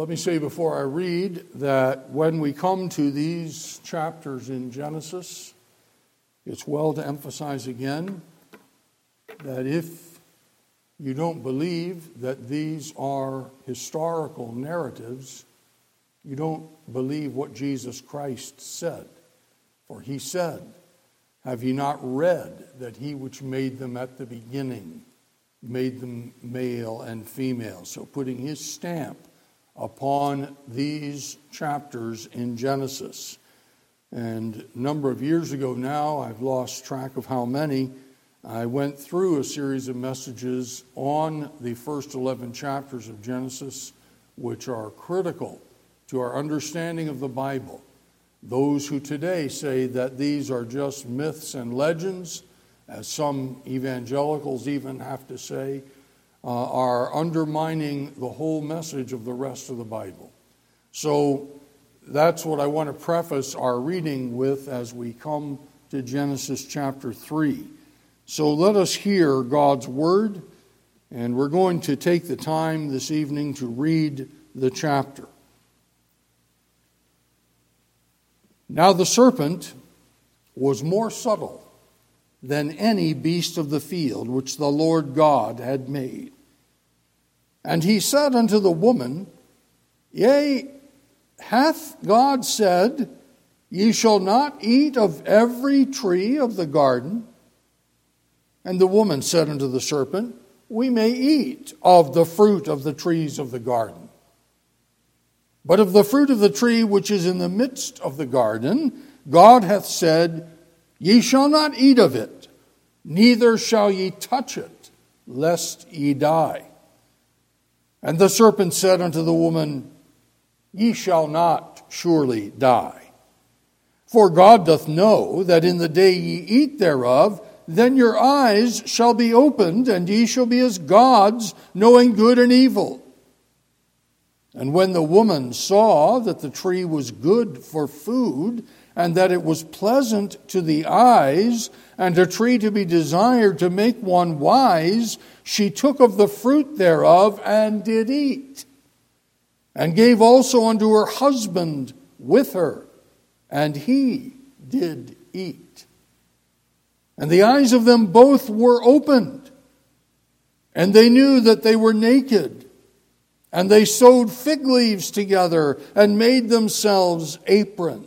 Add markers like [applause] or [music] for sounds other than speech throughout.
Let me say before I read that when we come to these chapters in Genesis, it's well to emphasize again that if you don't believe that these are historical narratives, you don't believe what Jesus Christ said. For he said, Have ye not read that he which made them at the beginning made them male and female? So putting his stamp upon these chapters in Genesis. And a number of years ago now, I've lost track of how many, I went through a series of messages on the first 11 chapters of Genesis, which are critical to our understanding of the Bible. Those who today say that these are just myths and legends, as some evangelicals even have to say, uh, are undermining the whole message of the rest of the Bible. So that's what I want to preface our reading with as we come to Genesis chapter 3. So let us hear God's word, and we're going to take the time this evening to read the chapter. Now the serpent was more subtle than any beast of the field which the Lord God had made. And he said unto the woman, Yea, hath God said, Ye shall not eat of every tree of the garden? And the woman said unto the serpent, We may eat of the fruit of the trees of the garden. But of the fruit of the tree which is in the midst of the garden, God hath said, Ye shall not eat of it, neither shall ye touch it, lest ye die. And the serpent said unto the woman, Ye shall not surely die. For God doth know that in the day ye eat thereof, then your eyes shall be opened, and ye shall be as gods, knowing good and evil. And when the woman saw that the tree was good for food, and that it was pleasant to the eyes, and a tree to be desired to make one wise, she took of the fruit thereof and did eat, and gave also unto her husband with her, and he did eat. And the eyes of them both were opened, and they knew that they were naked. And they sewed fig leaves together and made themselves aprons.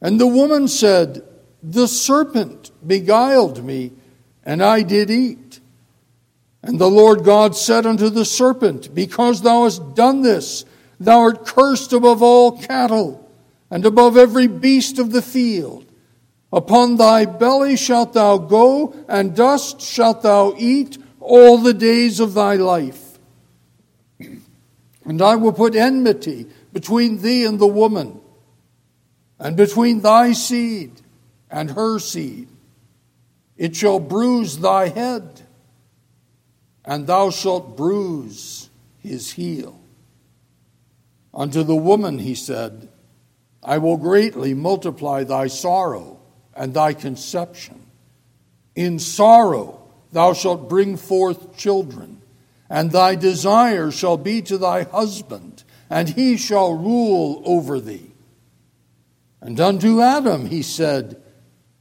And the woman said, The serpent beguiled me, and I did eat. And the Lord God said unto the serpent, Because thou hast done this, thou art cursed above all cattle, and above every beast of the field. Upon thy belly shalt thou go, and dust shalt thou eat all the days of thy life. And I will put enmity between thee and the woman and between thy seed and her seed. It shall bruise thy head, and thou shalt bruise his heel. Unto the woman he said, I will greatly multiply thy sorrow and thy conception. In sorrow thou shalt bring forth children, and thy desire shall be to thy husband, and he shall rule over thee. And unto Adam he said,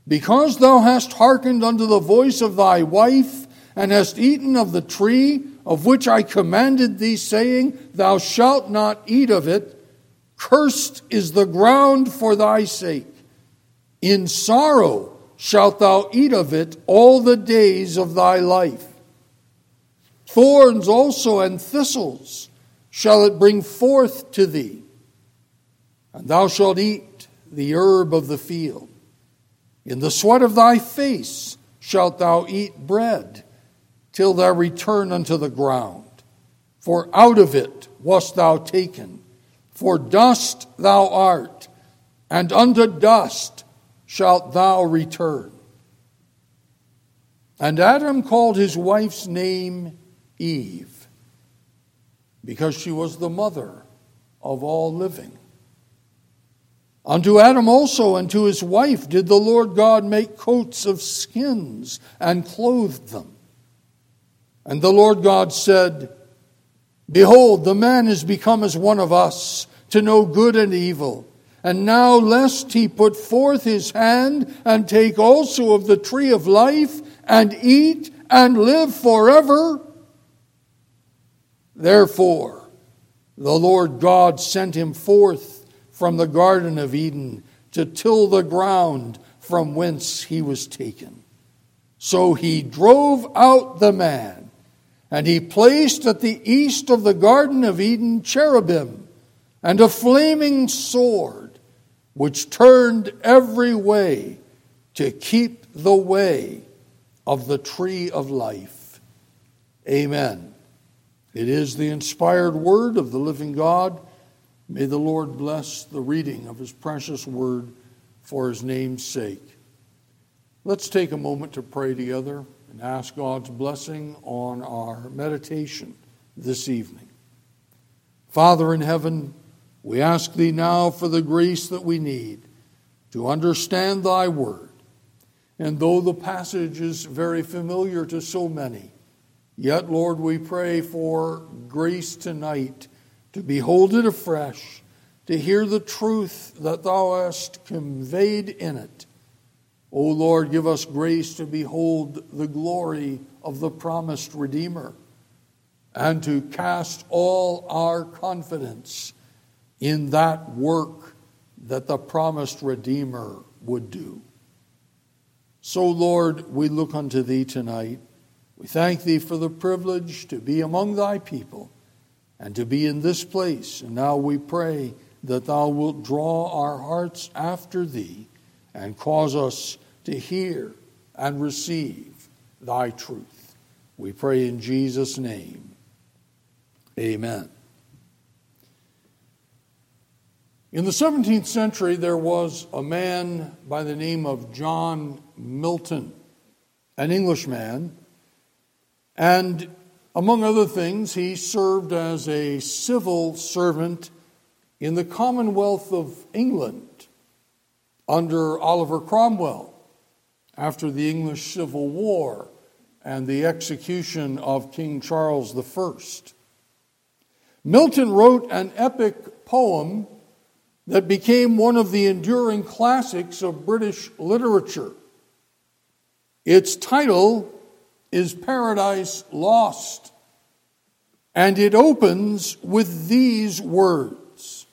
Because thou hast hearkened unto the voice of thy wife, and hast eaten of the tree of which I commanded thee, saying, Thou shalt not eat of it, cursed is the ground for thy sake. In sorrow shalt thou eat of it all the days of thy life. Thorns also and thistles shall it bring forth to thee, and thou shalt eat the herb of the field. In the sweat of thy face shalt thou eat bread, till thou return unto the ground. For out of it wast thou taken, for dust thou art, and unto dust shalt thou return. And Adam called his wife's name Eve, because she was the mother of all living. Unto Adam also and to his wife did the Lord God make coats of skins and clothed them. And the Lord God said, Behold, the man is become as one of us to know good and evil. And now, lest he put forth his hand and take also of the tree of life and eat and live forever. Therefore, the Lord God sent him forth from the Garden of Eden to till the ground from whence he was taken. So he drove out the man, and he placed at the east of the Garden of Eden cherubim and a flaming sword, which turned every way to keep the way of the tree of life. Amen. It is the inspired word of the living God. May the Lord bless the reading of his precious word for his name's sake. Let's take a moment to pray together and ask God's blessing on our meditation this evening. Father in heaven, we ask thee now for the grace that we need to understand thy word. And though the passage is very familiar to so many, yet, Lord, we pray for grace tonight to behold it afresh, to hear the truth that thou hast conveyed in it. O Lord, give us grace to behold the glory of the promised Redeemer and to cast all our confidence in that work that the promised Redeemer would do. So, Lord, we look unto Thee tonight. We thank Thee for the privilege to be among Thy people and to be in this place. And now we pray that thou wilt draw our hearts after thee and cause us to hear and receive thy truth. We pray in Jesus' name. Amen. In the 17th century, there was a man by the name of John Milton, an Englishman, and among other things, he served as a civil servant in the Commonwealth of England under Oliver Cromwell after the English Civil War and the execution of King Charles I. Milton wrote an epic poem that became one of the enduring classics of British literature. Its title is Paradise Lost. And it opens with these words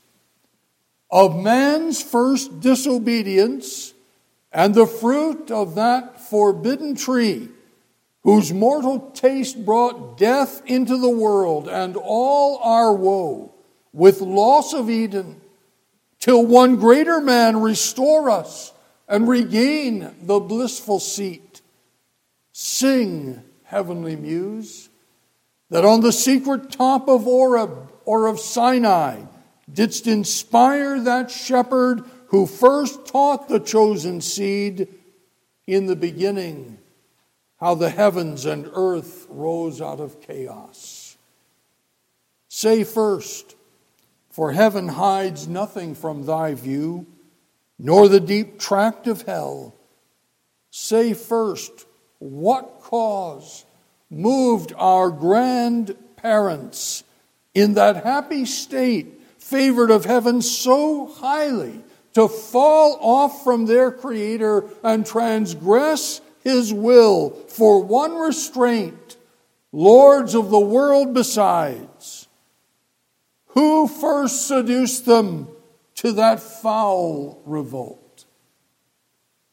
Of man's first disobedience and the fruit of that forbidden tree, whose mortal taste brought death into the world and all our woe, with loss of Eden, till one greater man restore us and regain the blissful seat Sing, heavenly muse, that on the secret top of Oreb or of Sinai didst inspire that shepherd who first taught the chosen seed in the beginning how the heavens and earth rose out of chaos. Say first, for heaven hides nothing from thy view, nor the deep tract of hell. Say first, what cause moved our grandparents in that happy state, favored of heaven so highly, to fall off from their Creator and transgress his will for one restraint, lords of the world besides. Who first seduced them to that foul revolt?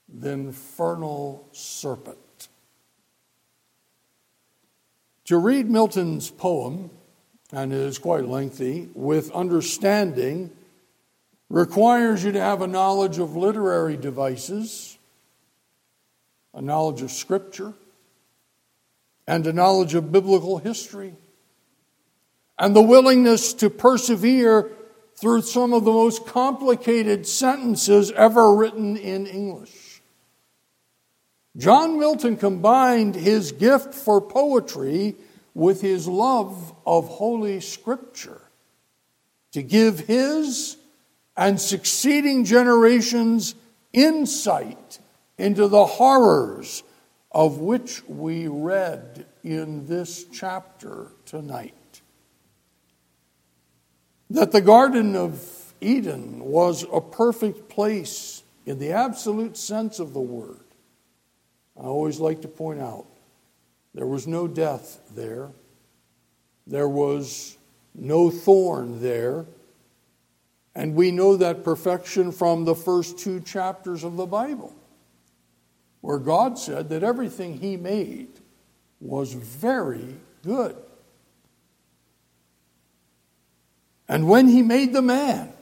The infernal serpent. To read Milton's poem, and it is quite lengthy, with understanding requires you to have a knowledge of literary devices, a knowledge of Scripture, and a knowledge of biblical history, and the willingness to persevere through some of the most complicated sentences ever written in English. John Milton combined his gift for poetry with his love of Holy Scripture to give his and succeeding generations insight into the horrors of which we read in this chapter tonight. That the Garden of Eden was a perfect place in the absolute sense of the word. I always like to point out there was no death there, there was no thorn there. And we know that perfection from the first two chapters of the Bible, where God said that everything He made was very good. And when He made the man,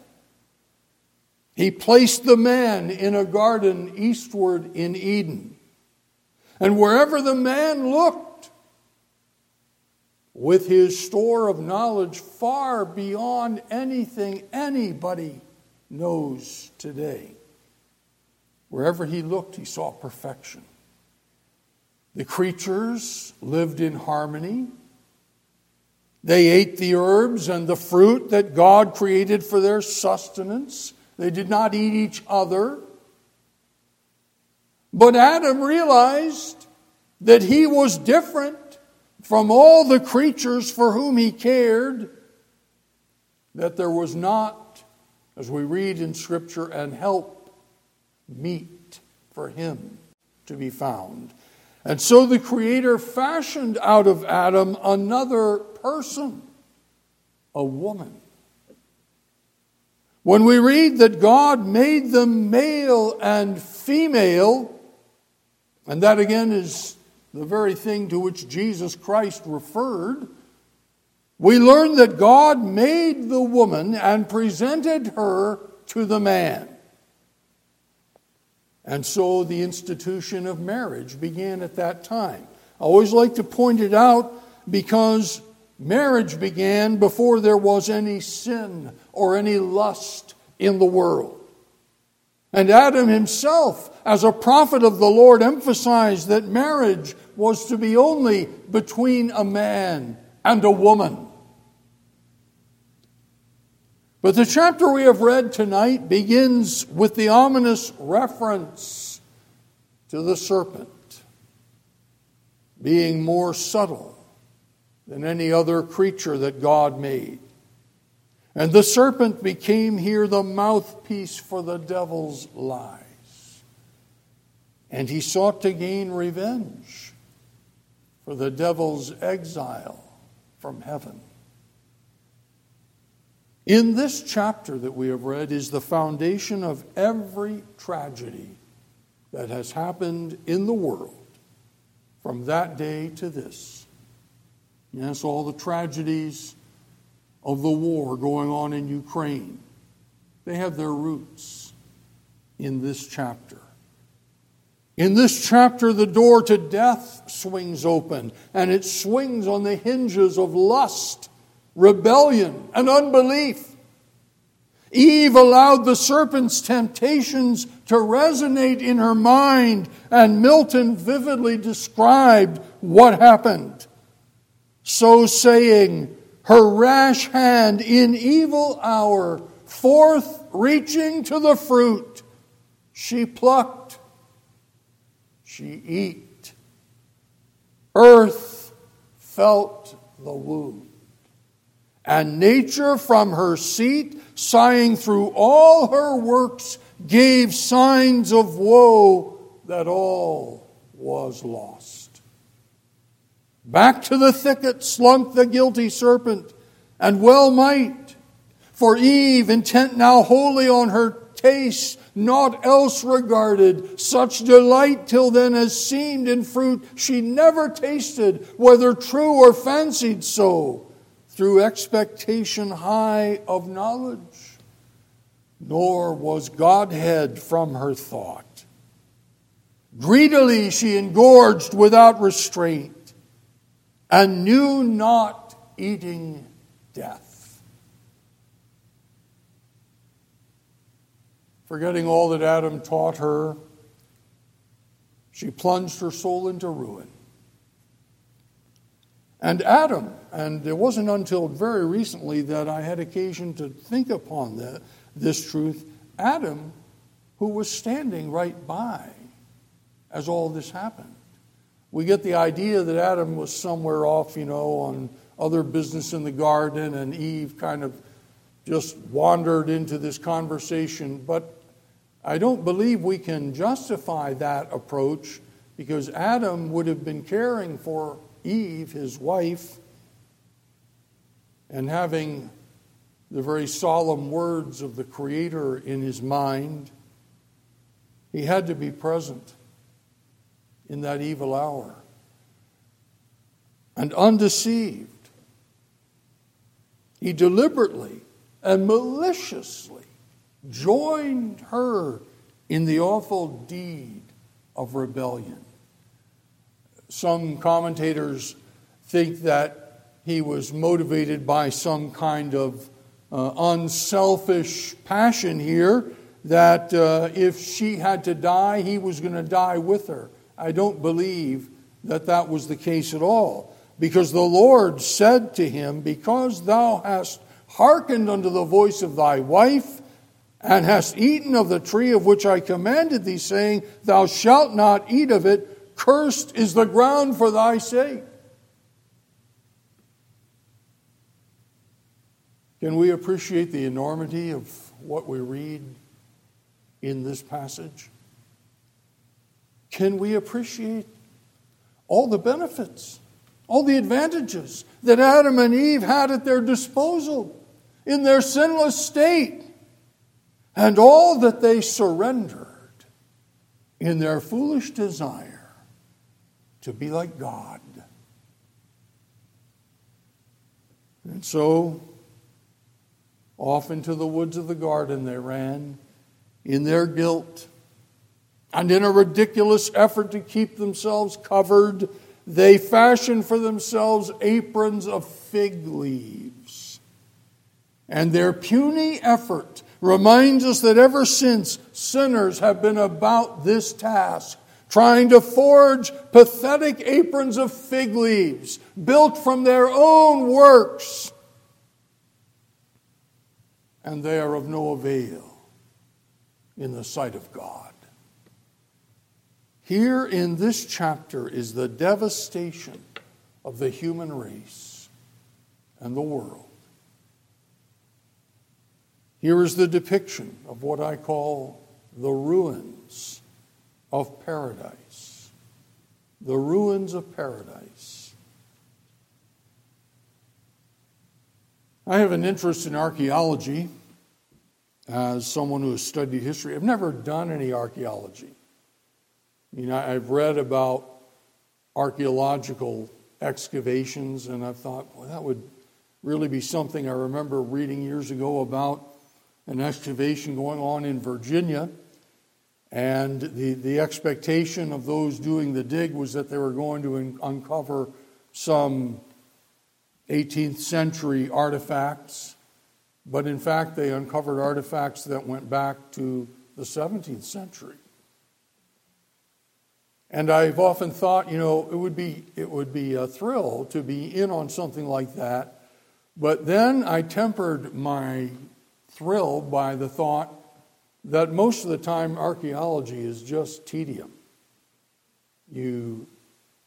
He placed the man in a garden eastward in Eden. And wherever the man looked, with his store of knowledge far beyond anything anybody knows today. Wherever he looked, he saw perfection. The creatures lived in harmony. They ate the herbs and the fruit that God created for their sustenance. They did not eat each other. But Adam realized that he was different from all the creatures for whom he cared, that there was not, as we read in Scripture, and help meet for him to be found. And so the Creator fashioned out of Adam another person, a woman. When we read that God made them male and female, and that again is the very thing to which Jesus Christ referred, we learn that God made the woman and presented her to the man. And so the institution of marriage began at that time. I always like to point it out because marriage began before there was any sin or any lust in the world. And Adam himself, as a prophet of the Lord, emphasized that marriage was to be only between a man and a woman. But the chapter we have read tonight begins with the ominous reference to the serpent being more subtle than any other creature that God made. And the serpent became here the mouthpiece for the devil's lies. And he sought to gain revenge for the devil's exile from heaven. In this chapter that we have read is the foundation of every tragedy that has happened in the world from that day to this. Yes, all the tragedies of the war going on in Ukraine. They have their roots in this chapter. In this chapter, the door to death swings open, and it swings on the hinges of lust, rebellion, and unbelief. Eve allowed the serpent's temptations to resonate in her mind, and Milton vividly described what happened. So saying, her rash hand in evil hour, forth reaching to the fruit, she plucked, she eat. Earth felt the wound. And nature from her seat, sighing through all her works, gave signs of woe that all was lost. Back to the thicket slunk the guilty serpent, and well might, for Eve, intent now wholly on her taste, naught else regarded, such delight till then as seemed in fruit she never tasted, whether true or fancied so, through expectation high of knowledge. Nor was Godhead from her thought. Greedily she engorged without restraint, and knew not eating death. Forgetting all that Adam taught her, she plunged her soul into ruin. And Adam, and it wasn't until very recently that I had occasion to think upon this truth Adam, who was standing right by as all this happened. We get the idea that Adam was somewhere off, you know, on other business in the garden, and Eve kind of just wandered into this conversation. But I don't believe we can justify that approach because Adam would have been caring for Eve, his wife, and having the very solemn words of the Creator in his mind. He had to be present in that evil hour. And undeceived, he deliberately and maliciously joined her in the awful deed of rebellion. Some commentators think that he was motivated by some kind of uh, unselfish passion here, that uh, if she had to die, he was going to die with her. I don't believe that that was the case at all. Because the Lord said to him, Because thou hast hearkened unto the voice of thy wife, and hast eaten of the tree of which I commanded thee, saying, Thou shalt not eat of it, cursed is the ground for thy sake. Can we appreciate the enormity of what we read in this passage? Can we appreciate all the benefits, all the advantages that Adam and Eve had at their disposal in their sinless state? and all that they surrendered in their foolish desire to be like God. And so, off into the woods of the garden they ran in their guilt. And in a ridiculous effort to keep themselves covered, they fashion for themselves aprons of fig leaves. And their puny effort reminds us that ever since sinners have been about this task, trying to forge pathetic aprons of fig leaves built from their own works, and they are of no avail in the sight of God. Here in this chapter is the devastation of the human race and the world. Here is the depiction of what I call the ruins of paradise. The ruins of paradise. I have an interest in archaeology as someone who has studied history. I've never done any archaeology. I mean, I've read about archaeological excavations, and I've thought, well, that would really be something I remember reading years ago about an excavation going on in Virginia. And the, the expectation of those doing the dig was that they were going to un- uncover some 18th century artifacts. But in fact, they uncovered artifacts that went back to the 17th century. And I've often thought, you know, it would be, it would be a thrill to be in on something like that. But then I tempered my thrill by the thought that most of the time archaeology is just tedium. You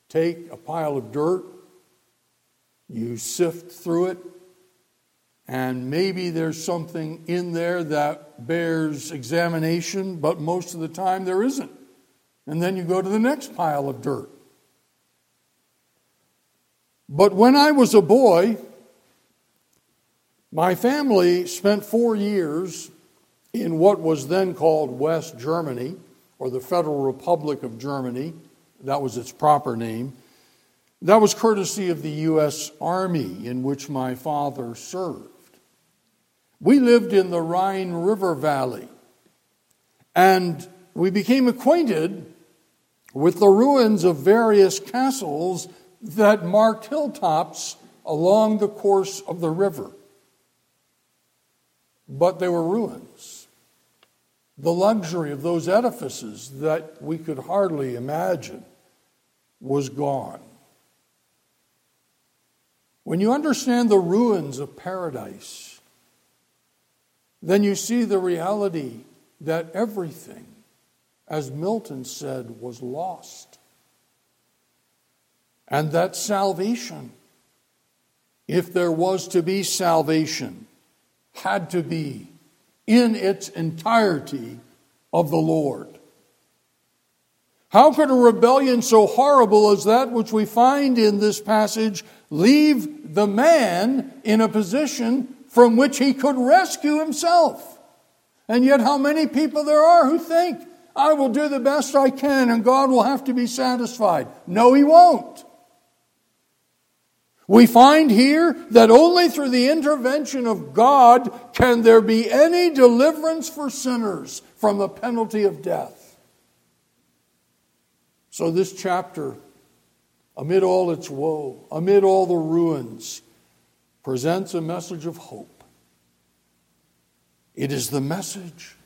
take a pile of dirt, you sift through it, and maybe there's something in there that bears examination, but most of the time there isn't. And then you go to the next pile of dirt. But when I was a boy, my family spent four years in what was then called West Germany, or the Federal Republic of Germany. That was its proper name. That was courtesy of the U.S. Army in which my father served. We lived in the Rhine River Valley, and we became acquainted with the ruins of various castles that marked hilltops along the course of the river. But they were ruins. The luxury of those edifices that we could hardly imagine was gone. When you understand the ruins of paradise, then you see the reality that everything, as Milton said, was lost. And that salvation, if there was to be salvation, had to be in its entirety of the Lord. How could a rebellion so horrible as that which we find in this passage leave the man in a position from which he could rescue himself? And yet, how many people there are who think, I will do the best I can and God will have to be satisfied? No, He won't. We find here that only through the intervention of God can there be any deliverance for sinners from the penalty of death. So, this chapter, amid all its woe, amid all the ruins, presents a message of hope. It is the message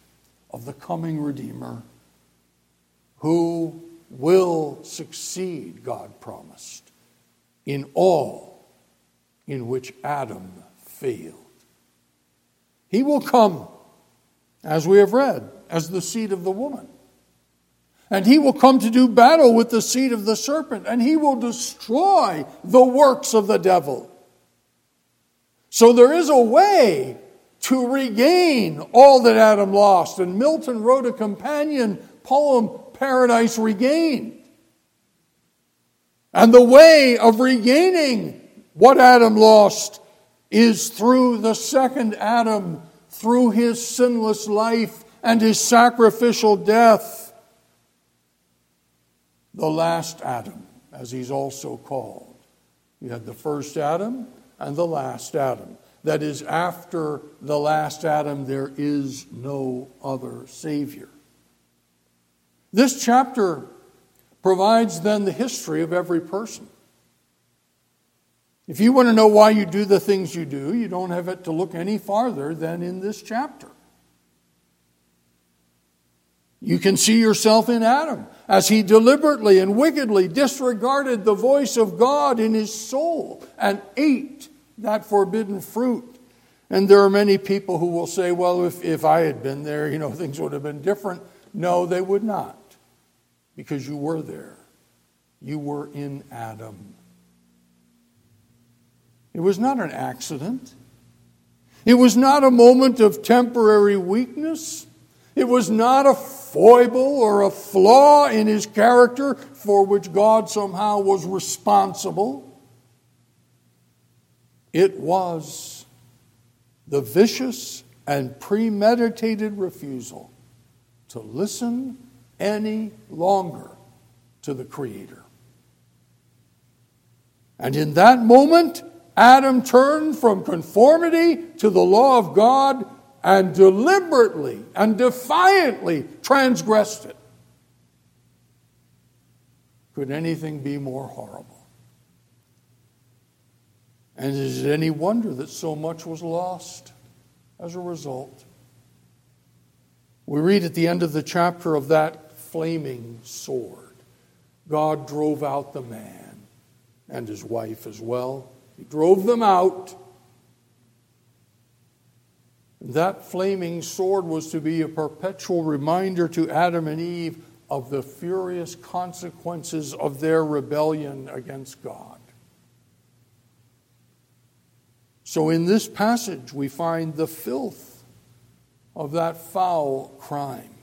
of the coming Redeemer who will succeed, God promised, in all in which Adam failed. He will come, as we have read, as the seed of the woman. And he will come to do battle with the seed of the serpent, and he will destroy the works of the devil. So there is a way to regain all that Adam lost. And Milton wrote a companion poem, Paradise Regained. And the way of regaining what Adam lost is through the second Adam, through his sinless life and his sacrificial death the last Adam, as he's also called. You had the first Adam and the last Adam. That is, after the last Adam, there is no other Savior. This chapter provides then the history of every person. If you want to know why you do the things you do, you don't have it to look any farther than in this chapter. You can see yourself in Adam as he deliberately and wickedly disregarded the voice of God in his soul and ate that forbidden fruit. And there are many people who will say, well, if, if I had been there, you know, [laughs] things would have been different. No, they would not, because you were there. You were in Adam. It was not an accident. It was not a moment of temporary weakness. It was not a foible or a flaw in his character for which God somehow was responsible. It was the vicious and premeditated refusal to listen any longer to the Creator. And in that moment, Adam turned from conformity to the law of God and deliberately and defiantly transgressed it. Could anything be more horrible? And is it any wonder that so much was lost as a result? We read at the end of the chapter of that flaming sword God drove out the man and his wife as well. He drove them out that flaming sword was to be a perpetual reminder to Adam and Eve of the furious consequences of their rebellion against God. So, in this passage, we find the filth of that foul crime.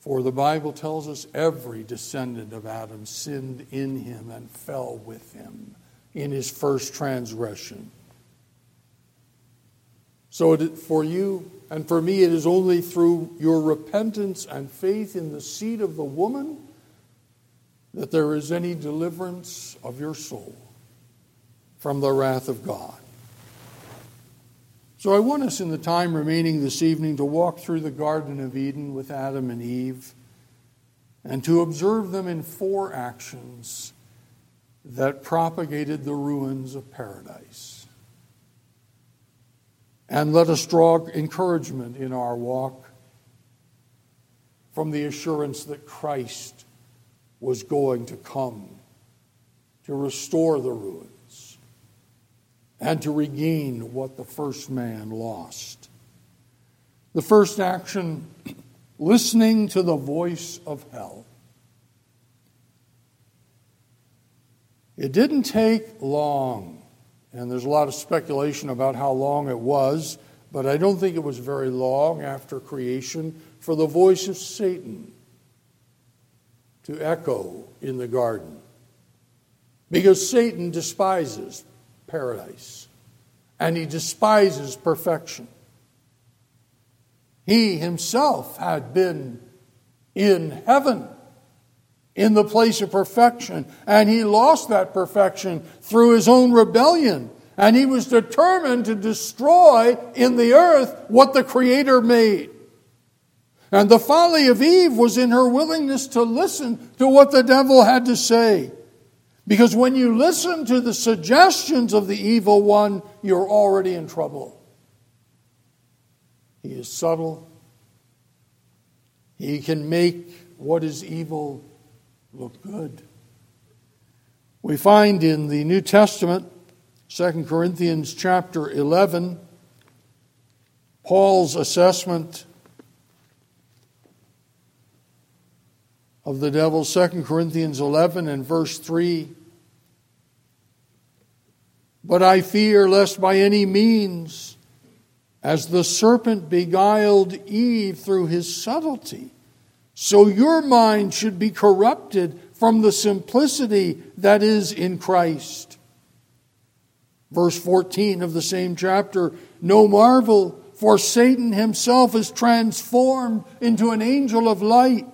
For the Bible tells us every descendant of Adam sinned in him and fell with him in his first transgression. So, for you and for me, it is only through your repentance and faith in the seed of the woman that there is any deliverance of your soul from the wrath of God. So I want us in the time remaining this evening to walk through the Garden of Eden with Adam and Eve and to observe them in four actions that propagated the ruins of paradise. And let us draw encouragement in our walk from the assurance that Christ was going to come to restore the ruins and to regain what the first man lost. The first action, listening to the voice of hell. It didn't take long, and there's a lot of speculation about how long it was, but I don't think it was very long after creation for the voice of Satan to echo in the garden. Because Satan despises paradise, and he despises perfection. He himself had been in heaven, in the place of perfection, and he lost that perfection through his own rebellion. And he was determined to destroy in the earth what the Creator made. And the folly of Eve was in her willingness to listen to what the devil had to say. Because when you listen to the suggestions of the evil one, you're already in trouble. He is subtle. He can make what is evil look good. We find in the New Testament, 2 Corinthians chapter 11, Paul's assessment of the devil, 2 Corinthians 11 and verse 3. But I fear lest by any means, as the serpent beguiled Eve through his subtlety, so your mind should be corrupted from the simplicity that is in Christ. Verse 14 of the same chapter No marvel, for Satan himself is transformed into an angel of light.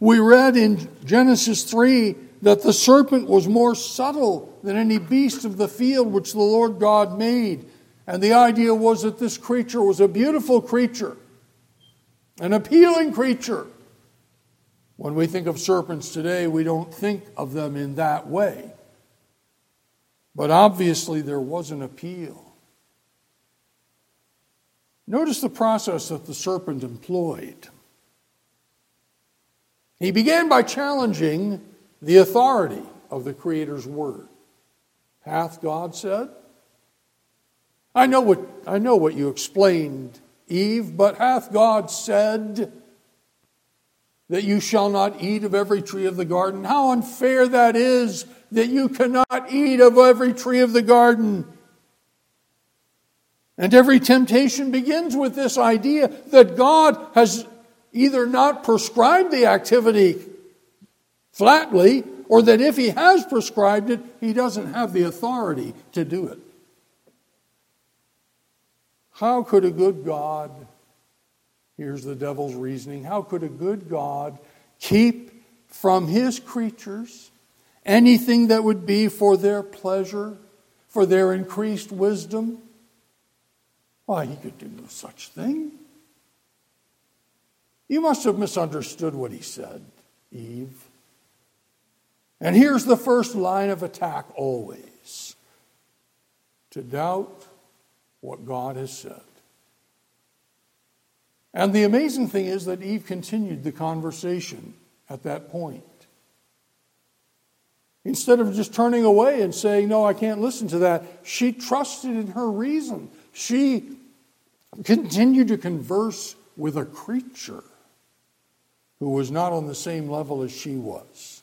We read in Genesis 3 that the serpent was more subtle than any beast of the field which the Lord God made. And the idea was that this creature was a beautiful creature, an appealing creature. When we think of serpents today, we don't think of them in that way. But obviously, there was an appeal. Notice the process that the serpent employed. He began by challenging the authority of the Creator's word. Hath God said? I know what, I know what you explained, Eve, but hath God said that you shall not eat of every tree of the garden? How unfair that is that you cannot eat of every tree of the garden. And every temptation begins with this idea that God has either not prescribed the activity flatly, or that if he has prescribed it, he doesn't have the authority to do it. How could a good God, here's the devil's reasoning, how could a good God keep from his creatures anything that would be for their pleasure, for their increased wisdom? Why, he could do no such thing. You must have misunderstood what he said, Eve. And here's the first line of attack always to doubt what God has said. And the amazing thing is that Eve continued the conversation at that point. Instead of just turning away and saying, No, I can't listen to that, she trusted in her reason. She continued to converse with a creature who was not on the same level as she was.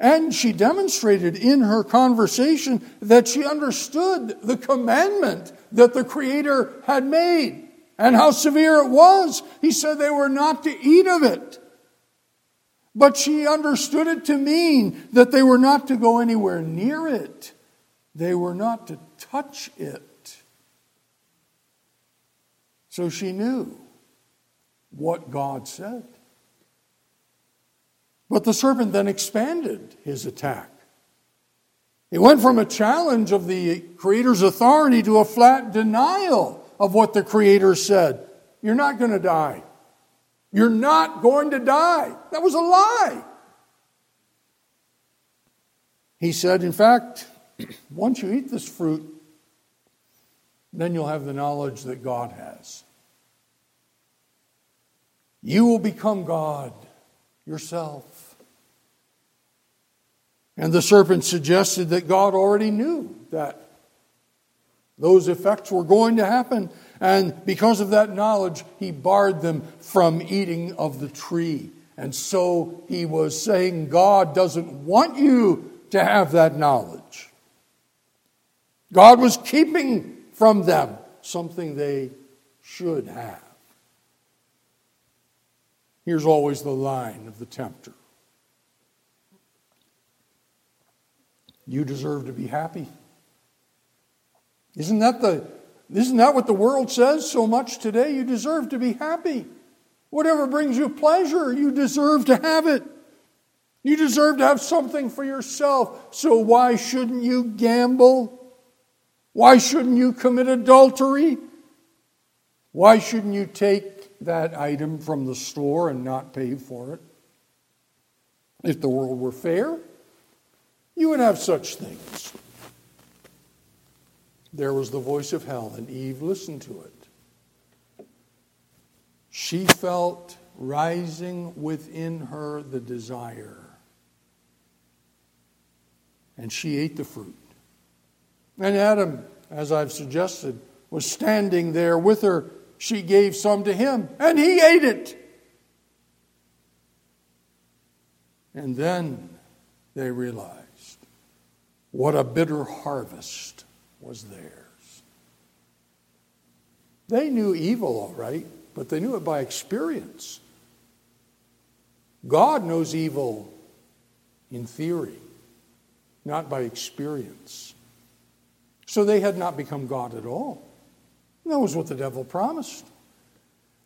And she demonstrated in her conversation that she understood the commandment that the Creator had made. and how severe it was. He said they were not to eat of it. But she understood it to mean that they were not to go anywhere near it, they were not to touch it. So she knew what God said. But the serpent then expanded his attack. He went from a challenge of the Creator's authority to a flat denial of what the Creator said. You're not going to die. You're not going to die. That was a lie. He said, in fact, [clears throat] once you eat this fruit, then you'll have the knowledge that God has. You will become God yourself. And the serpent suggested that God already knew that those effects were going to happen. And because of that knowledge, he barred them from eating of the tree. And so he was saying, God doesn't want you to have that knowledge. God was keeping from them something they should have. Here's always the line of the tempter You deserve to be happy. Isn't that, the, isn't that what the world says so much today? You deserve to be happy. Whatever brings you pleasure, you deserve to have it. You deserve to have something for yourself. So why shouldn't you gamble? Why shouldn't you commit adultery? Why shouldn't you take that item from the store and not pay for it. If the world were fair, you would have such things. There was the voice of hell, and Eve listened to it. She felt rising within her the desire. And she ate the fruit. And Adam, as I've suggested, was standing there with her she gave some to him, and he ate it. And then they realized what a bitter harvest was theirs. They knew evil, all right, but they knew it by experience. God knows evil in theory, not by experience. So they had not become God at all. That was what the devil promised.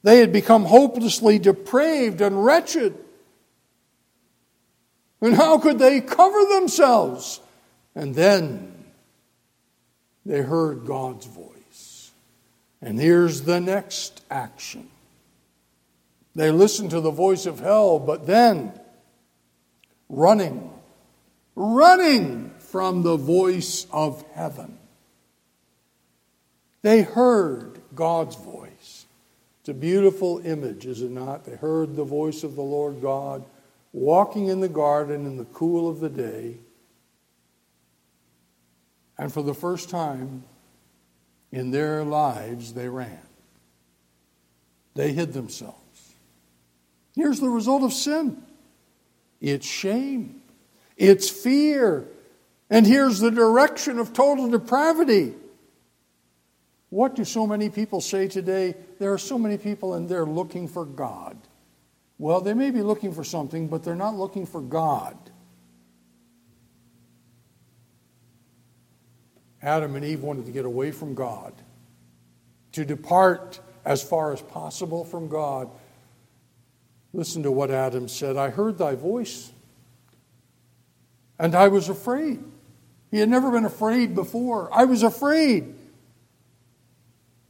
They had become hopelessly depraved and wretched. And how could they cover themselves? And then they heard God's voice. And here's the next action. They listened to the voice of hell, but then running, running from the voice of heaven. They heard God's voice. It's a beautiful image, is it not? They heard the voice of the Lord God walking in the garden in the cool of the day. And for the first time in their lives, they ran. They hid themselves. Here's the result of sin it's shame, it's fear, and here's the direction of total depravity. What do so many people say today? There are so many people and they're looking for God. Well, they may be looking for something, but they're not looking for God. Adam and Eve wanted to get away from God, to depart as far as possible from God. Listen to what Adam said I heard thy voice, and I was afraid. He had never been afraid before. I was afraid.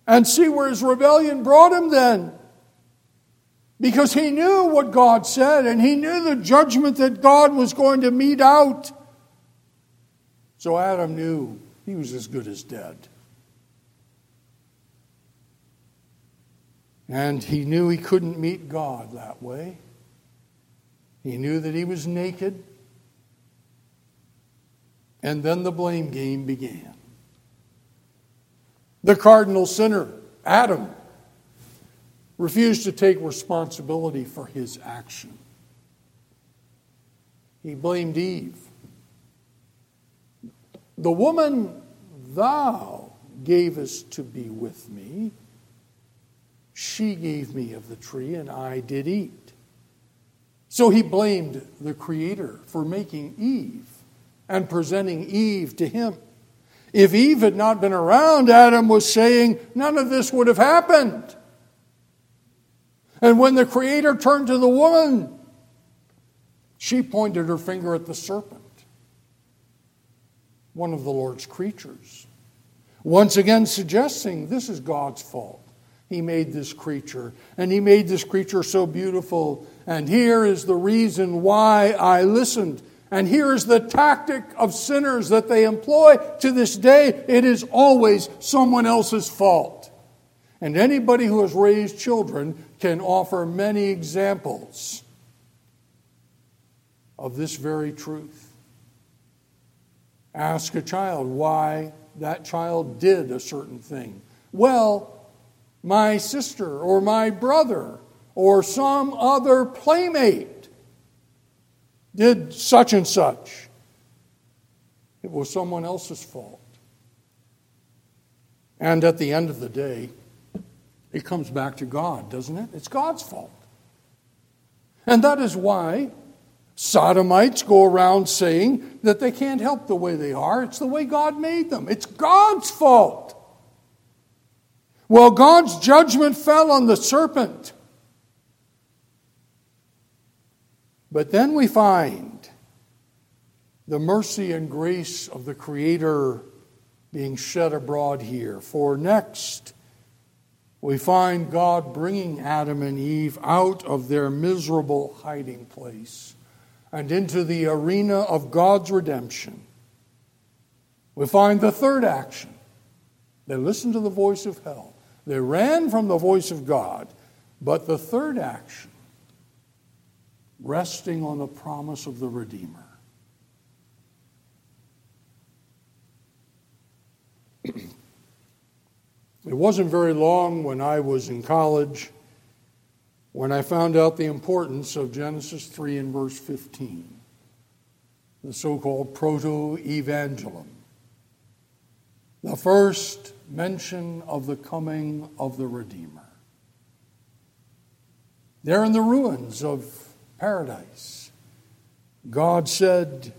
And see where his rebellion brought him then. Because he knew what God said and he knew the judgment that God was going to mete out. So Adam knew he was as good as dead. And he knew he couldn't meet God that way. He knew that he was naked. And then the blame game began. The cardinal sinner, Adam, refused to take responsibility for his action. He blamed Eve. The woman thou gavest to be with me, She gave me of the tree, and I did eat. So he blamed the Creator for making Eve and presenting Eve to him. If Eve had not been around, Adam was saying, none of this would have happened. And when the Creator turned to the woman, she pointed her finger at the serpent, one of the Lord's creatures, once again suggesting this is God's fault. He made this creature, and He made this creature so beautiful. And here is the reason why I listened. And here is the tactic of sinners that they employ to this day it is always someone else's fault. And anybody who has raised children can offer many examples of this very truth. Ask a child why that child did a certain thing. Well, my sister or my brother or some other playmate did such and such. It was someone else's fault. And at the end of the day, it comes back to God, doesn't it? It's God's fault. And that is why Sodomites go around saying that they can't help the way they are. It's the way God made them. It's God's fault. Well, God's judgment fell on the serpent. But then we find the mercy and grace of the Creator being shed abroad here. For next, we find God bringing Adam and Eve out of their miserable hiding place and into the arena of God's redemption. We find the third action. They listen to the voice of hell. They ran from the voice of God. But the third action, resting on the promise of the Redeemer. [clears throat] it wasn't very long when I was in college when I found out the importance of Genesis 3 and verse 15, the so called proto evangelium. The first mention of the coming of the Redeemer. There in the ruins of paradise, God said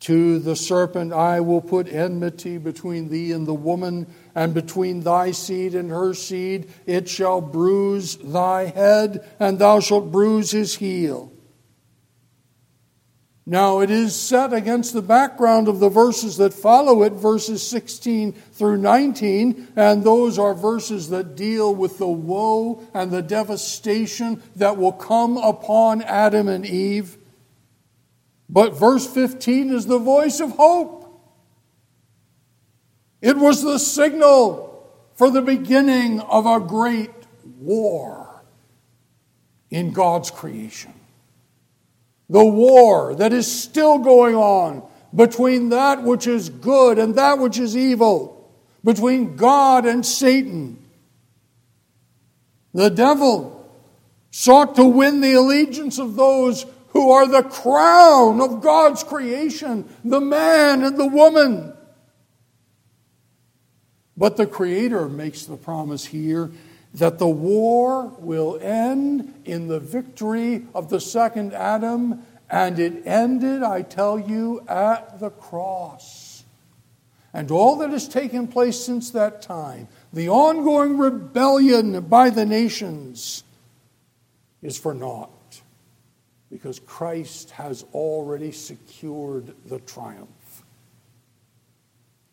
to the serpent, I will put enmity between thee and the woman, and between thy seed and her seed. It shall bruise thy head, and thou shalt bruise his heel. Now, it is set against the background of the verses that follow it, verses 16 through 19, and those are verses that deal with the woe and the devastation that will come upon Adam and Eve. But verse 15 is the voice of hope. It was the signal for the beginning of a great war in God's creation the war that is still going on between that which is good and that which is evil, between God and Satan. The devil sought to win the allegiance of those who are the crown of God's creation, the man and the woman. But the Creator makes the promise here that the war will end in the victory of the second Adam, and it ended, I tell you, at the cross. And all that has taken place since that time, the ongoing rebellion by the nations, is for naught, because Christ has already secured the triumph.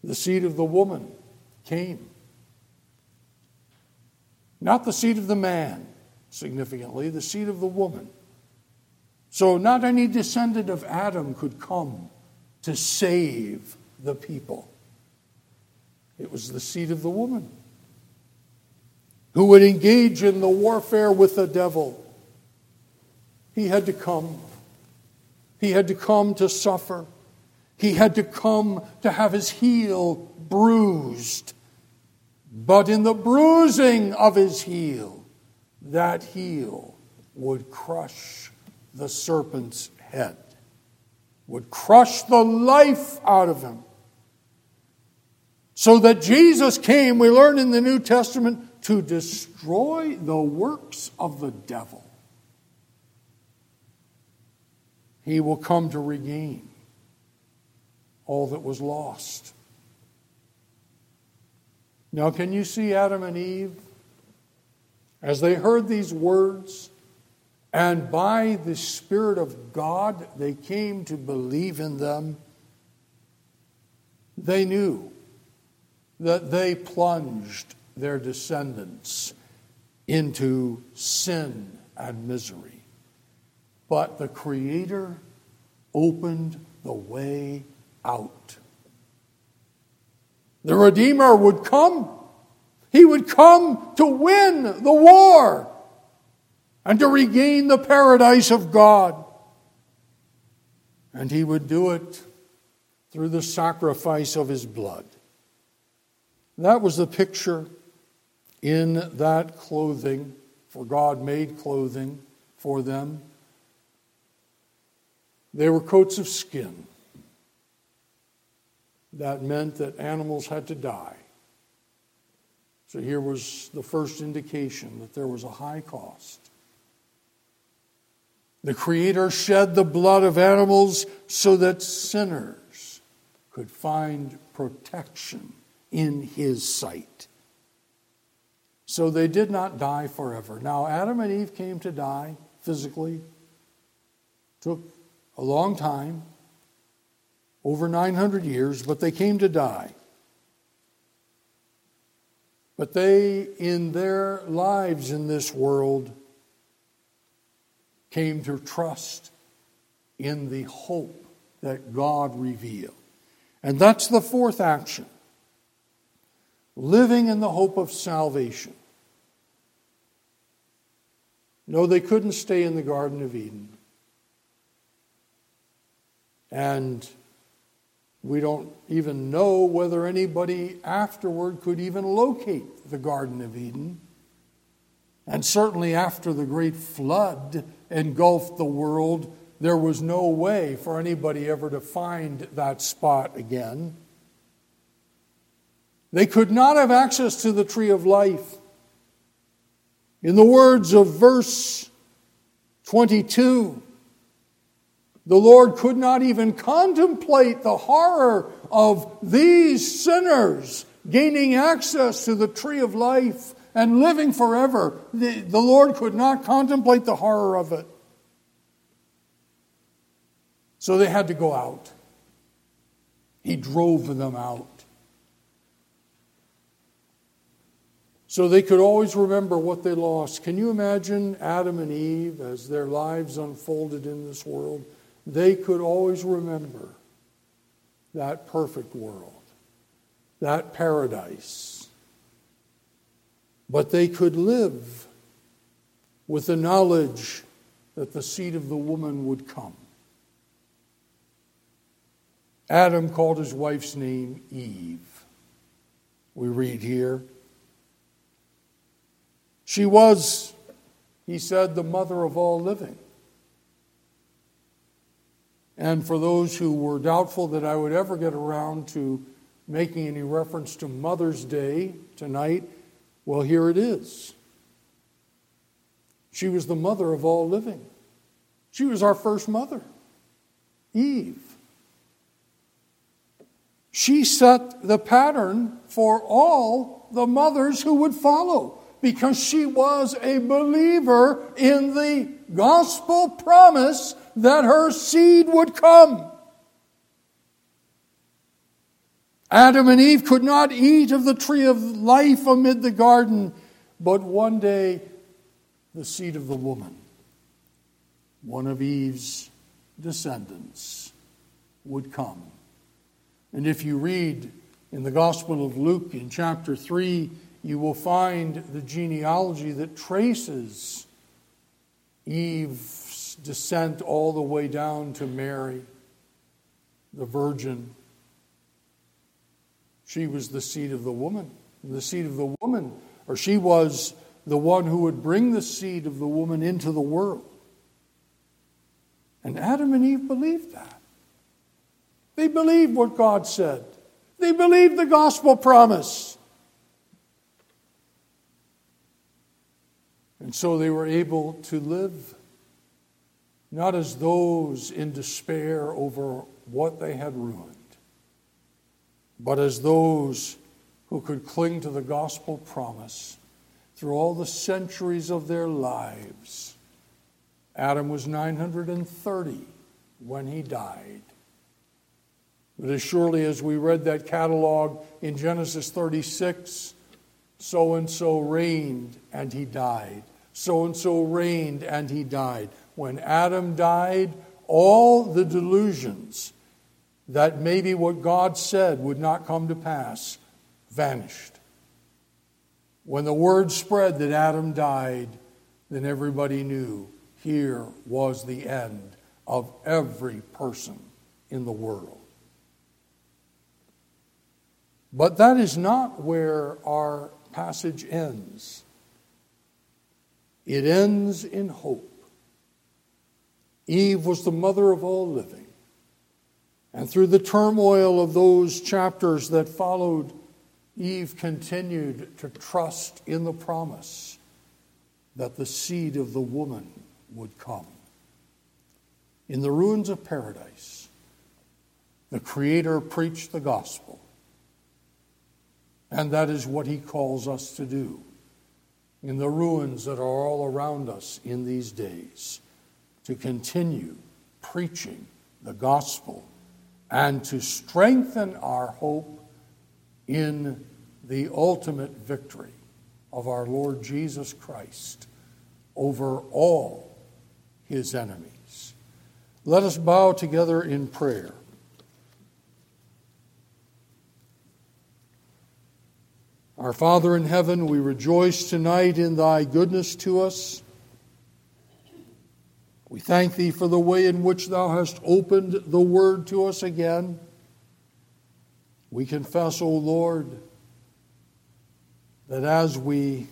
The seed of the woman came not the seed of the man, significantly, the seed of the woman. So, not any descendant of Adam could come to save the people. It was the seed of the woman who would engage in the warfare with the devil. He had to come. He had to come to suffer. He had to come to have his heel bruised but in the bruising of his heel, that heel would crush the serpent's head, would crush the life out of him. So that Jesus came, we learn in the New Testament, to destroy the works of the devil, he will come to regain all that was lost. Now, can you see Adam and Eve as they heard these words? And by the Spirit of God, they came to believe in them. They knew that they plunged their descendants into sin and misery. But the Creator opened the way out. The Redeemer would come. He would come to win the war and to regain the paradise of God. And he would do it through the sacrifice of his blood. That was the picture in that clothing, for God made clothing for them. They were coats of skin. That meant that animals had to die. So here was the first indication that there was a high cost. The Creator shed the blood of animals so that sinners could find protection in His sight. So they did not die forever. Now, Adam and Eve came to die physically, took a long time, over 900 years, but they came to die. But they, in their lives in this world, came to trust in the hope that God revealed. And that's the fourth action living in the hope of salvation. No, they couldn't stay in the Garden of Eden. And we don't even know whether anybody afterward could even locate the Garden of Eden. And certainly after the great flood engulfed the world, there was no way for anybody ever to find that spot again. They could not have access to the tree of life. In the words of verse 22, the Lord could not even contemplate the horror of these sinners gaining access to the tree of life and living forever. The, the Lord could not contemplate the horror of it. So they had to go out. He drove them out. So they could always remember what they lost. Can you imagine Adam and Eve as their lives unfolded in this world? They could always remember that perfect world, that paradise but they could live with the knowledge that the seed of the woman would come. Adam called his wife's name Eve. We read here. She was, he said, the mother of all living. And for those who were doubtful that I would ever get around to making any reference to Mother's Day tonight, well, here it is. She was the mother of all living. She was our first mother, Eve. She set the pattern for all the mothers who would follow because she was a believer in the gospel promise that her seed would come. Adam and Eve could not eat of the tree of life amid the garden, but one day the seed of the woman, one of Eve's descendants, would come. And if you read in the Gospel of Luke in chapter 3, you will find the genealogy that traces Eve's descent all the way down to Mary, the virgin she was the seed of the woman. The seed of the woman, or she was the one who would bring the seed of the woman into the world. And Adam and Eve believed that. They believed what God said, they believed the gospel promise. And so they were able to live not as those in despair over what they had ruined, but as those who could cling to the gospel promise through all the centuries of their lives. Adam was 930 when he died. But as surely as we read that catalog in Genesis 36, so and so reigned and he died. So and so reigned and he died. When Adam died, all the delusions that maybe what God said would not come to pass vanished. When the word spread that Adam died, then everybody knew here was the end of every person in the world. But that is not where our passage ends. It ends in hope. Eve was the mother of all living. And through the turmoil of those chapters that followed, Eve continued to trust in the promise that the seed of the woman would come. In the ruins of paradise, the Creator preached the gospel. And that is what He calls us to do in the ruins that are all around us in these days, to continue preaching the gospel and to strengthen our hope in the ultimate victory of our Lord Jesus Christ over all his enemies. Let us bow together in prayer. Our Father in heaven, we rejoice tonight in thy goodness to us. We thank thee for the way in which thou hast opened the word to us again. We confess, O Lord, that as we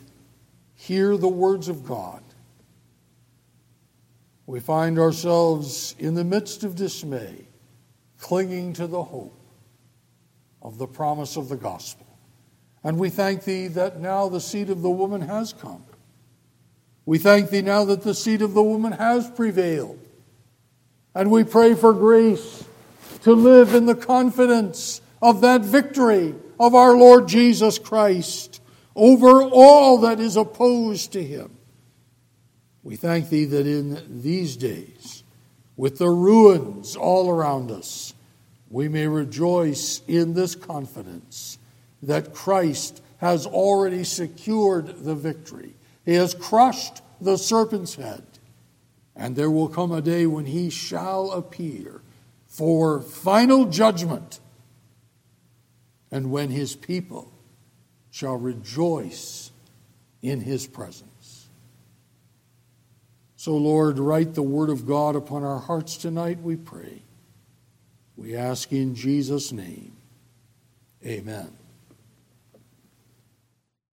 hear the words of God, we find ourselves in the midst of dismay, clinging to the hope of the promise of the gospel. And we thank thee that now the seed of the woman has come. We thank thee now that the seed of the woman has prevailed. And we pray for grace to live in the confidence of that victory of our Lord Jesus Christ over all that is opposed to him. We thank thee that in these days, with the ruins all around us, we may rejoice in this confidence that Christ has already secured the victory. He has crushed the serpent's head. And there will come a day when he shall appear for final judgment and when his people shall rejoice in his presence. So, Lord, write the word of God upon our hearts tonight, we pray. We ask in Jesus' name. Amen.